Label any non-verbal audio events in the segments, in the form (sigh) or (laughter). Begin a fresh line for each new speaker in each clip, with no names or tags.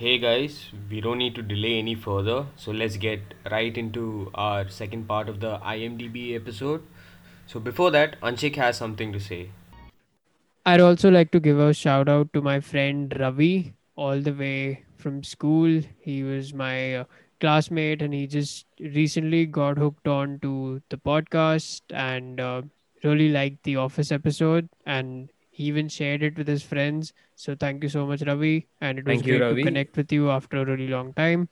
Hey guys, we don't need to delay any further, so let's get right into our second part of the IMDb episode. So before that, Anshik has something to say.
I'd also like to give a shout out to my friend Ravi, all the way from school. He was my uh, classmate, and he just recently got hooked on to the podcast and uh, really liked the Office episode. And even shared it with his friends. So thank you so much, Ravi. And it was
Thank you,
great to connect with you after a really long time.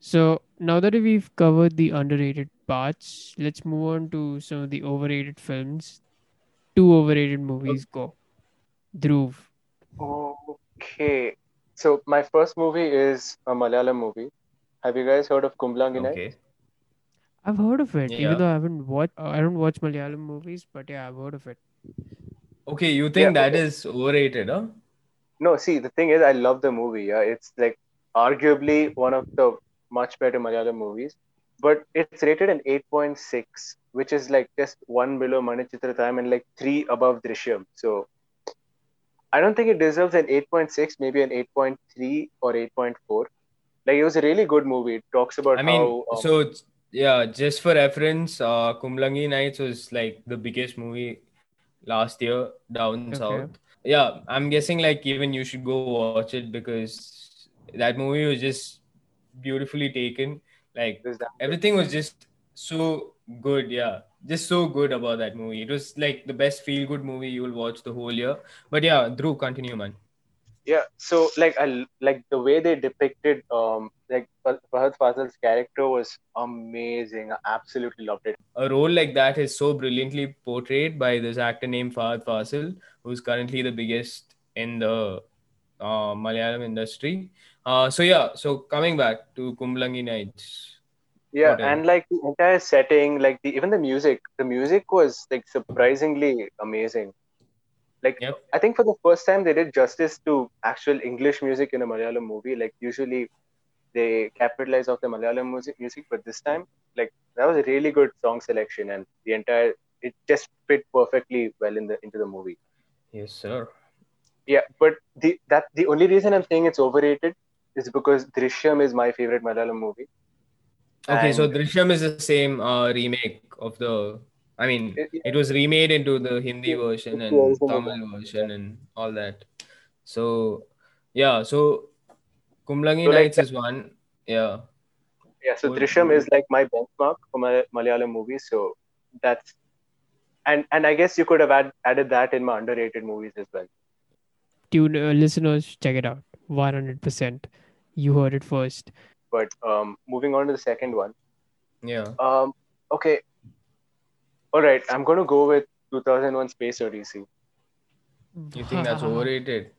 So now that we've covered the underrated parts, let's move on to some of the overrated films. Two overrated movies go. Dhruv.
Okay. So my first movie is a Malayalam movie. Have you guys heard of Kumblangi Nights?
Okay.
I've heard of it,
Yeah.
even though I haven't watched. Uh, I don't watch Malayalam movies, but yeah, I've heard of it.
Okay, you think
Yeah,
that
okay.
is overrated, huh?
No, see, the thing is, I love the movie. Yeah, it's like arguably one of the much better Malayalam movies, but it's rated an 8.6, which is like just one below Manichitrathazhu and like three above Drishyam. So I don't think it deserves an 8.6, maybe an 8.3 or 8.4. Like it was a really good movie. It talks about
I mean,
how um,
so yeah, just for reference, uh, Kumlangi Nights was like the biggest movie last year down
Okay.
south. Yeah, I'm guessing like even you should go watch it because that movie was just beautifully taken. Like
there's that.
everything was just so good. Yeah, just so good about that movie. It was like the best feel good movie you will watch the whole year. But yeah, Dhruv, continue, man.
Yeah so like i like the way they depicted um like Fahadh Faasil's character was amazing i absolutely loved it
a role like that is so brilliantly portrayed by this actor named Fahadh Faasil, who's currently the biggest in the uh, Malayalam industry. Uh, so yeah, so coming back to Kumblangi Nights.
yeah and like the entire setting like the even the music the music was like surprisingly amazing like
Yep.
i think for the first time they did justice to actual english music in a malayalam movie like usually they capitalize off the malayalam music music but this time like that was a really good song selection and the entire it just fit perfectly well in the into the movie
Yes, sir.
Yeah, but the that the only reason I'm saying it's overrated is because Drishyam is my favorite Malayalam movie.
Okay, so
And-
Drishyam is the same uh, remake of the. I mean,
It-
it was remade into the Hindi
Yeah,
version and Tamil version and all that. So, yeah, so Kumblangi
So, like
Nights is one. Yeah.
Yeah, so
What-
Drishyam
what-
is like my benchmark for my Malayalam movies. So that's and and I guess you could have add, added that in my underrated movies as well.
Tune uh, listeners, check it out. One hundred percent. You heard it first.
But um, moving on to the second one.
Yeah.
Um, okay. All right, I'm going to go with 2001: Space Odyssey.
You think that's (laughs) overrated?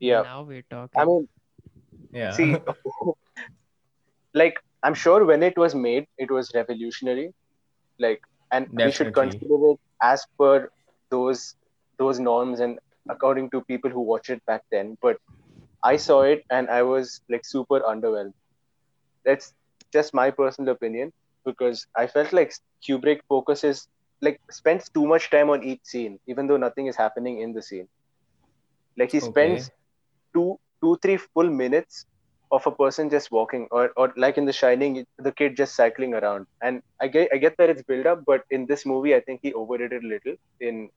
Yeah,
Now we're talking.
I mean,
Yeah.
see, (laughs) like I'm sure when it was made, it was revolutionary. Like, and we should consider it as per those those norms and according to people who watched it back then. But I saw it and I was like super underwhelmed. That's just my personal opinion because I felt like Kubrick focuses like spends too much time on each scene, even though nothing is happening in the scene. Like he
Okay.
spends two two three full minutes of a person just walking or, or like in the shining the kid just cycling around and i get i get that it's build up but in this movie i think he overdid it a little in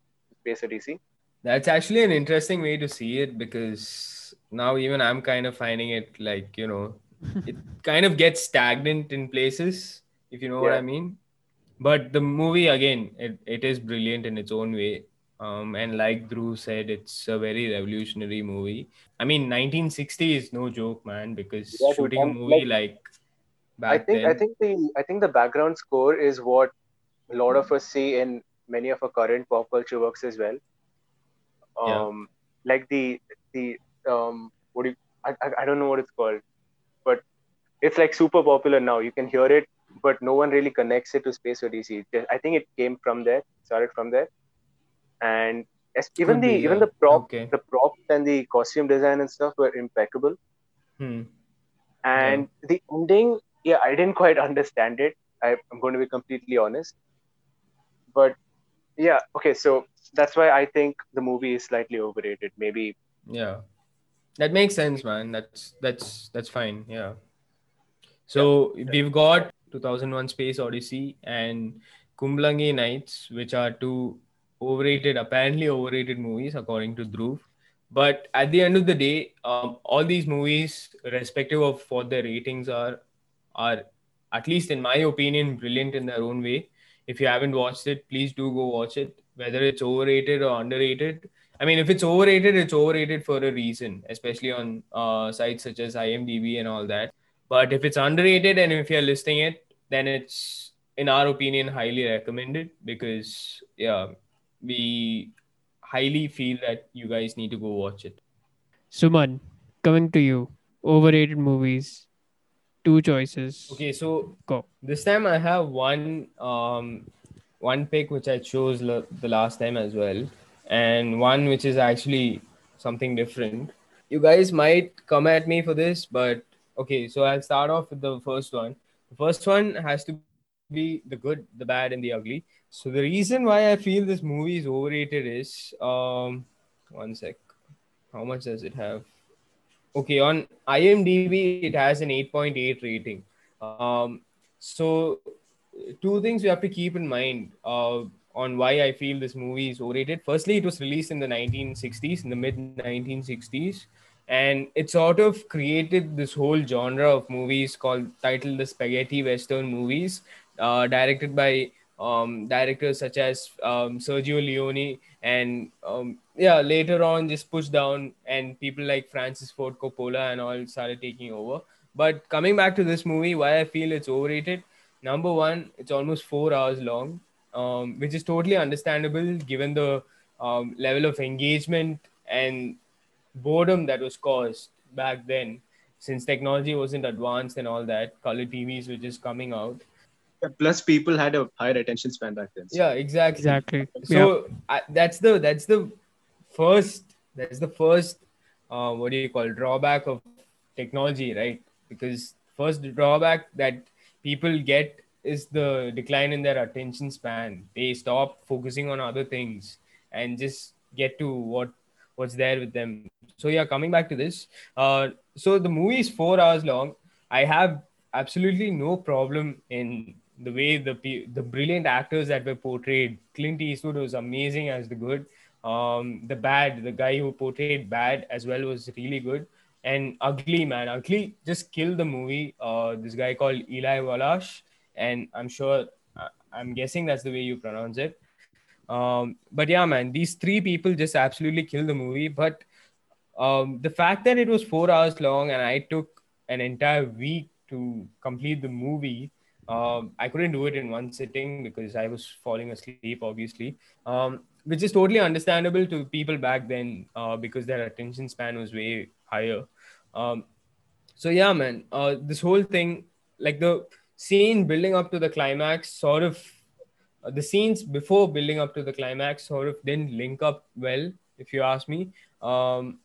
space odyssey
That's actually an interesting way to see it because now even I'm kind of finding it like, you know, it kind of gets stagnant in places, if you know what I mean. But the movie, again, it, it is brilliant in its own way. Um, and like Dhruv said, it's a very revolutionary movie. I mean, 1960 is no joke, man, because
Yeah,
shooting a movie like, back
i think
then.
i think the i think the background score is what a lot of us see in many of our current pop culture works as well
Yeah.
um like the the um what do you I, I i don't know what it's called but it's like super popular now you can hear it but no one really connects it to space odyssey Just- i think it came from there started from there and even the even
yeah.
the prop
Okay.
the props and the costume design and stuff were impeccable
Hmm.
and the ending yeah i didn't (laughs) quite understand it I, i'm going to be completely honest but yeah okay so that's why i think the movie is slightly overrated maybe
Yeah. That makes sense, man. That's that's that's fine. Yeah. So we've got 2001 Space Odyssey and Kumblangi Nights, which are two overrated, apparently overrated movies according to Dhruv. But at the end of the day, um, all these movies, respective of what their ratings are, are at least in my opinion brilliant in their own way. If you haven't watched it, please do go watch it. Whether it's overrated or underrated, I mean, if it's overrated, it's overrated for a reason, especially on uh, sites such as IMDb and all that. But if it's underrated and if you're listing it, then it's, in our opinion, highly recommended because, yeah, we highly feel that you guys need to go watch it.
Suman, coming to you. Overrated movies. Two choices.
Okay, so
Go.
this time I have one um one pick which I chose the last time as well, and one which is actually something different. You guys might come at me for this, but okay, so I'll start off with the first one. The first one has to be the good, the bad, and the ugly. So the reason why I feel this movie is overrated is um one sec. How much does it have? Okay, on IMDb it has an 8.8 rating. Um, so two things you have to keep in mind uh, on why I feel this movie is overrated. Firstly, it was released in the 1960s, in the mid 1960s, and it sort of created this whole genre of movies called titled the spaghetti western movies, uh, directed by um, directors such as um, Sergio Leone and um, yeah, later on just pushed down and people like Francis Ford Coppola and all started taking over. But coming back to this movie, why I feel it's overrated. Number one, it's almost four hours long, um, which is totally understandable given the um, level of engagement and boredom that was caused back then, since technology wasn't advanced and all that. Color TVs were just coming out.
Plus, people had a higher attention span back then. so-
Yeah, exactly.
Exactly.
So I, that's the that's the first that's the first uh, what do you call drawback of technology, right? Because first drawback that people get is the decline in their attention span. They stop focusing on other things and just get to what what's there with them. So yeah, coming back to this, uh, so the movie is four hours long. I have absolutely no problem in the way the the brilliant actors that were portrayed. Clint Eastwood was amazing as the good. Um, the bad, the guy who portrayed bad as well was really good. And ugly man, ugly just killed the movie. Uh, this guy called Eli Wallach, and I'm sure, uh, I'm guessing that's the way you pronounce it. Um, but yeah, man, these three people just absolutely killed the movie. But um, the fact that it was four hours long and I took an entire week to complete the movie, um, I couldn't do it in one sitting because I was falling asleep, obviously, um, which is totally understandable to people back then uh, because their attention span was way higher. Um, so yeah, man, uh, this whole thing, like the scene building up to the climax, sort of the scenes before building up to the climax sort of didn't link up well, if you ask me. Um,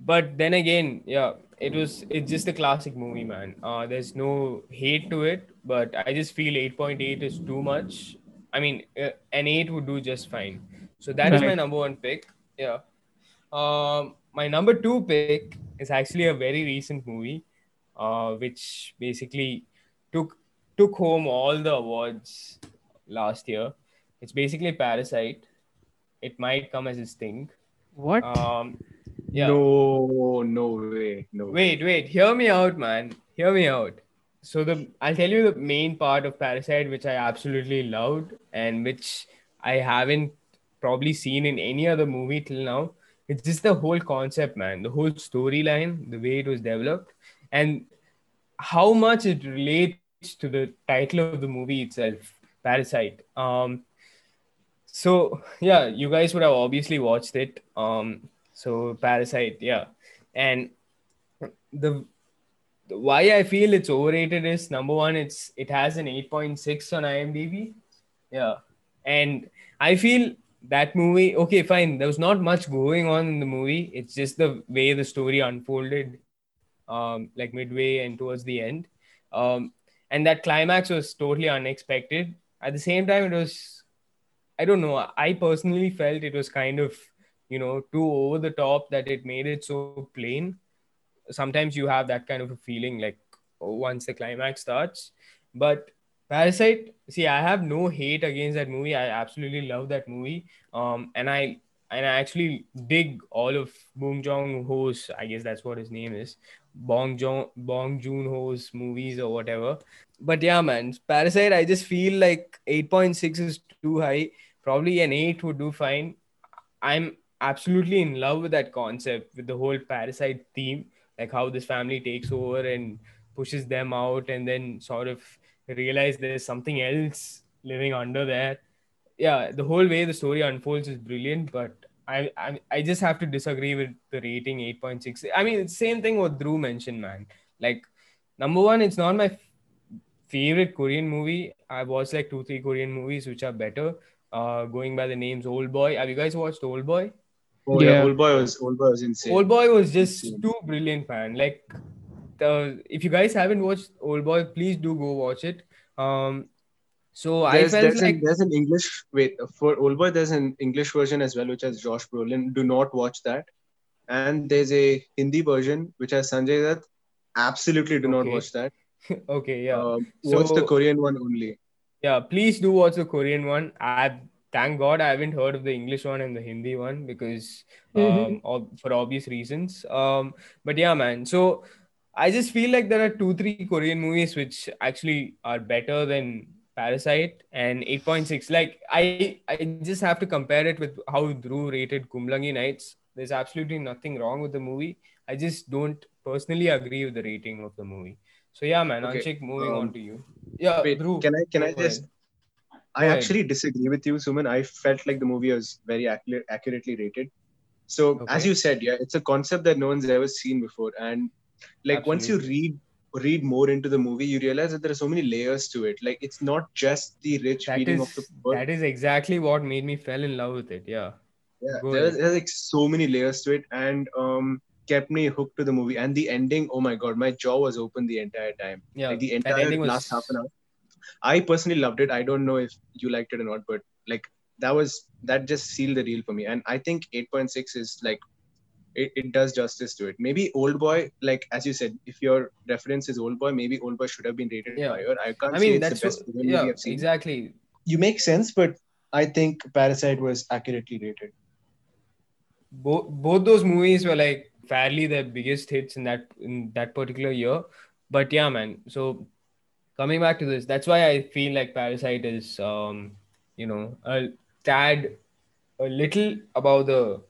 but then again, yeah, it was it's just a classic movie, man. Uh, there's no hate to it, but I just feel 8.8 is too much. I mean, uh, an 8 would do just fine. So that is my number one pick. Yeah. Um, my number two pick is actually a very recent movie, uh, which basically took took home all the awards last year. It's basically Parasite. It might come as a sting.
What?
Um, yeah.
No, no way. No.
Wait, wait. Hear me out, man. Hear me out. So the I'll tell you the main part of Parasite, which I absolutely loved, and which I haven't probably seen in any other movie till now. It's just the whole concept, man. The whole storyline, the way it was developed, and how much it relates to the title of the movie itself, Parasite. Um, so yeah, you guys would have obviously watched it. Um, so Parasite, yeah, and the why I feel it's overrated is number one, it's it has an 8.6 on IMDb. Yeah. And I feel that movie, okay, fine. There was not much going on in the movie. It's just the way the story unfolded, um, like midway and towards the end. Um, and that climax was totally unexpected. At the same time, it was, I don't know, I personally felt it was kind of you know too over the top that it made it so plain. Sometimes you have that kind of a feeling like oh, once the climax starts. But parasite see i have no hate against that movie. I absolutely love that movie. Um and i and i actually dig all of bong joon ho's i guess that's what his name is bong joon bong joon ho's movies or whatever. But yeah man parasite i just feel like 8.6 is too high. Probably an 8 would do fine. I'm absolutely in love with that concept with the whole parasite theme like how this family takes over and pushes them out and then sort of realize there's something else living under there. Yeah the whole way the story unfolds is brilliant but I, I i just have to disagree with the rating 8.6 i mean it's same thing what Dhruv mentioned man like number one it's not my f- favorite korean movie i've watched like two three korean movies which are better uh going by the names old boy have you guys watched old boy
Oh yeah,
Yeah.
Old Boy was Old Boy was insane.
Old Boy was just
Insane.
too brilliant, man. Like, the if you guys haven't watched Old Boy, please do go watch it. Um, so
There's,
I felt
there's,
like
an, there's an English wait for Old Boy. There's an English version as well, which has Josh Brolin. Do not watch that. And there's a Hindi version which has Sanjay Dutt. Absolutely do not watch that. (laughs)
okay, yeah,
Um, watch the Korean one only.
yeah. Please do watch the Korean one. I thank God I haven't heard of the English one and the Hindi one because (laughs) um, ob- for obvious reasons. Um, but yeah, man. So I just feel like there are two, three Korean movies which actually are better than Parasite and 8.6. Like I, I just have to compare it with how Dhruv rated Kumlangi Nights. There's absolutely nothing wrong with the movie. I just don't personally agree with the rating of the movie. So yeah, man.
Okay,
Anshik, moving
um,
on to you. Yeah,
Wait,
Dhruv.
can I can I just? I actually disagree with you, Suman. I felt like the movie was very accurate, accurately rated. So as you said, yeah, it's a concept that no one's ever seen before, and like once you read read more into the movie, you realize that there are so many layers to it. Like it's not just the rich
That
feeding
is
of the poor.
that is exactly what made me fell in love with it. Yeah.
yeah,
go
there's, there's like so many layers to it, and um, kept me hooked to the movie. And the ending, oh my god, my jaw was open the entire time.
Yeah.
like the entire
ending was
last half an hour. I personally loved it. I don't know if you liked it or not, but like that was that just sealed the deal for me. And I think 8.6 is like it, it does justice to it. Maybe Old Boy, like as you said, if your reference is Old Boy, maybe Old Boy should have been rated
Yeah.
higher. I can't
I
say
mean,
it's
that's
the best
what,
Korean
yeah,
movie I've seen.
exactly.
You make sense, but I think Parasite was accurately rated.
Both both those movies were like fairly the biggest hits in that in that particular year. But yeah, man. So coming back to this, that's why I feel like Parasite is um, you know, a tad a little above the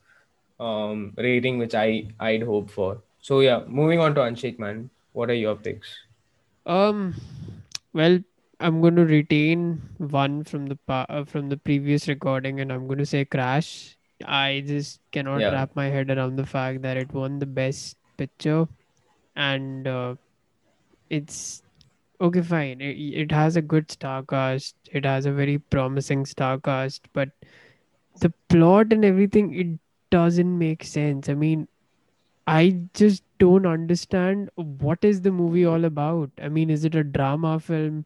um rating which I I'd hope for. So yeah, moving on to Anshik, man. What are your picks?
Um, well, I'm going to retain one from the pa- uh, from the previous recording, and I'm going to say Crash. I just cannot
Yeah.
wrap my head around the fact that it won the best picture, and uh, it's okay, fine. It, it has a good star cast. It has a very promising star cast, but the plot and everything it doesn't make sense. I mean, I just don't understand what is the movie all about. I mean, is it a drama film?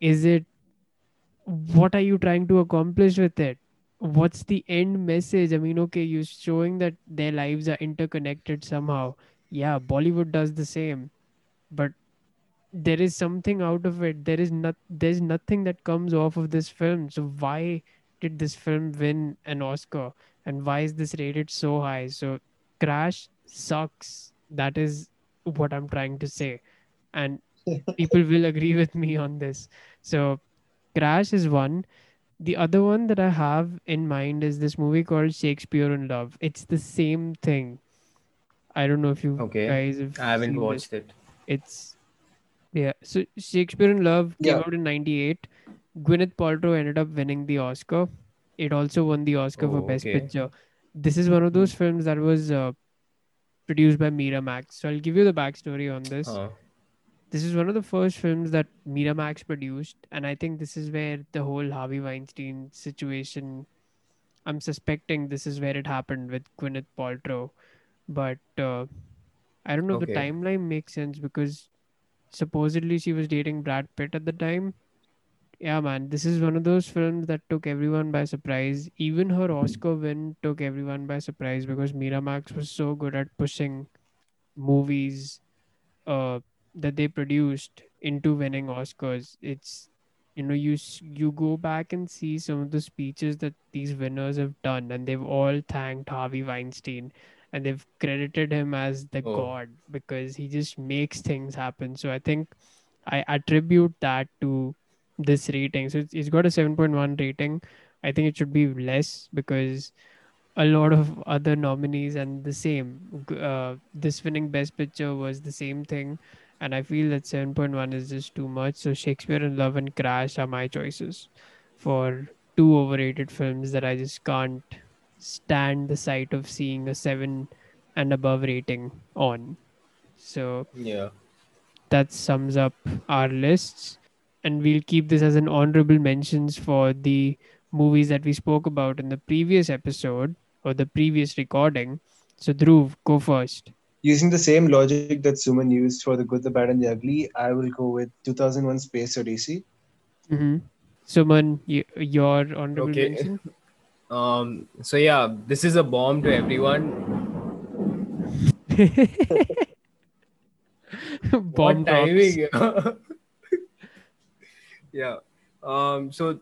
Is it what are you trying to accomplish with it? What's the end message? I mean, okay, you're showing that their lives are interconnected somehow. Yeah, Bollywood does the same, but there is something out of it. There is not there's nothing that comes off of this film. So why did this film win an Oscar? And why is this rated so high? So Crash sucks. That is what I'm trying to say. And (laughs) people will agree with me on this. So Crash is one. The other one that I have in mind is this movie called Shakespeare in Love. It's the same thing. I don't know if you
Okay.
guys have
I haven't
seen this.
watched it.
It's yeah. So Shakespeare in Love came
Yeah.
out in '98. Gwyneth Paltrow ended up winning the Oscar. It also won the Oscar for
Oh,
Best
okay.
Picture. This is one of those films that was uh, produced by Miramax. So I'll give you the backstory on this.
Uh,
This is one of the first films that Miramax produced, and I think this is where the whole Harvey Weinstein situation. I'm suspecting this is where it happened with Gwyneth Paltrow, but uh, I don't know if the timeline makes sense because supposedly she was dating Brad Pitt at the time. Yeah, man, this is one of those films that took everyone by surprise. Even her Oscar win took everyone by surprise because Miramax was so good at pushing movies uh, that they produced into winning Oscars. It's you know you you go back and see some of the speeches that these winners have done, and they've all thanked Harvey Weinstein, and they've credited him as the
Oh.
god because he just makes things happen. So I think I attribute that to this rating. So it's, it's got a seven point one rating. I think it should be less because a lot of other nominees and the same. Uh, this winning Best Picture was the same thing, and I feel that 7.1 is just too much. So Shakespeare in Love and Crash are my choices for two overrated films that I just can't stand the sight of seeing a 7 and above rating on. So
Yeah.
that sums up our lists and we'll keep this as an honorable mentions for the movies that we spoke about in the previous episode or the previous recording so dhruv go first
Using the same logic that Suman used for the good, the bad, and the ugly, I will go with 2001: Space Odyssey.
mm-hmm. suman y- your honorable
Okay.
mention (laughs)
Um. So yeah, this is a bomb to everyone. (laughs)
bomb
what timing? (laughs) yeah. Um. So,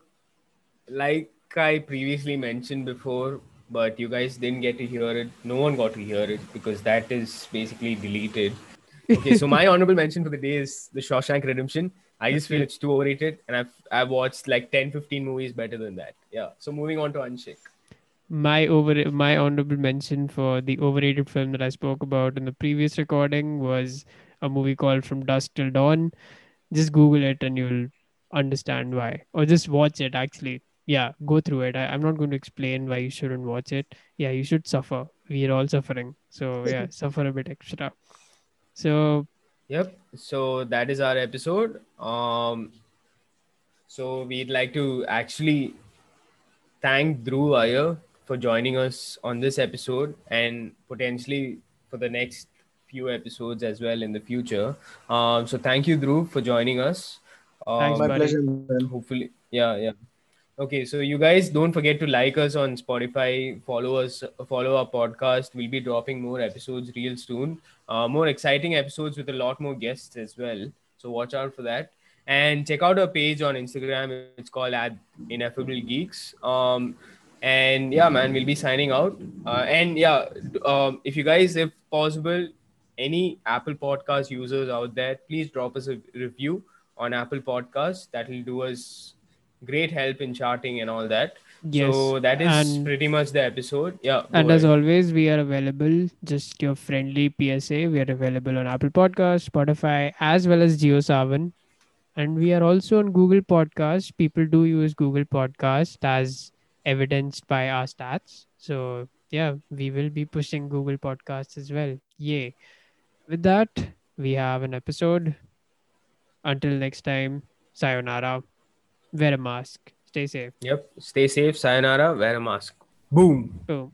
like I previously mentioned before, but you guys didn't get to hear it. No one got to hear it because that is basically deleted. Okay. so my (laughs) honorable mention for the day is The Shawshank Redemption. I just feel it's too overrated, and I've I've watched like 10, 15 movies better than that. Yeah. So moving on to Anshik.
my over my honorable mention for the overrated film that I spoke about in the previous recording was a movie called From Dusk Till Dawn. Just Google it and you'll understand why, or just watch it. Actually, yeah, go through it. I, I'm not going to explain why you shouldn't watch it. Yeah, you should suffer. We are all suffering, so (laughs) yeah, suffer a bit extra. So
Yep. So that is our episode. Um, so we'd like to actually thank Dhruv Iyer for joining us on this episode and potentially for the next few episodes as well in the future. Um, so thank you, Dhruv, for joining us.
Thanks,
My
buddy.
pleasure, man.
hopefully yeah yeah. Okay so you guys don't forget to like us on spotify follow us follow our podcast. We'll be dropping more episodes real soon. Uh, more exciting episodes with a lot more guests as well. So watch out for that. And check out our page on instagram. It's called at ineffable geeks. Um and yeah man we'll be signing out. Uh, and yeah um, if you guys if possible any apple podcast users out there please drop us a review on Apple Podcasts. That will do us great help in charting and all that.
yes,
So that is
and
pretty much the episode. Yeah.
And as always, we are available. Just your friendly PSA. We are available on Apple Podcast, Spotify, as well as JioSaavn. And we are also on Google Podcast. People do use Google Podcast as evidenced by our stats. So yeah, we will be pushing Google Podcasts as well. Yay. With that, we have an episode. Until next time, sayonara. Wear a mask. Stay safe.
Yep. Stay safe. Sayonara. Wear a mask. Boom.
Boom.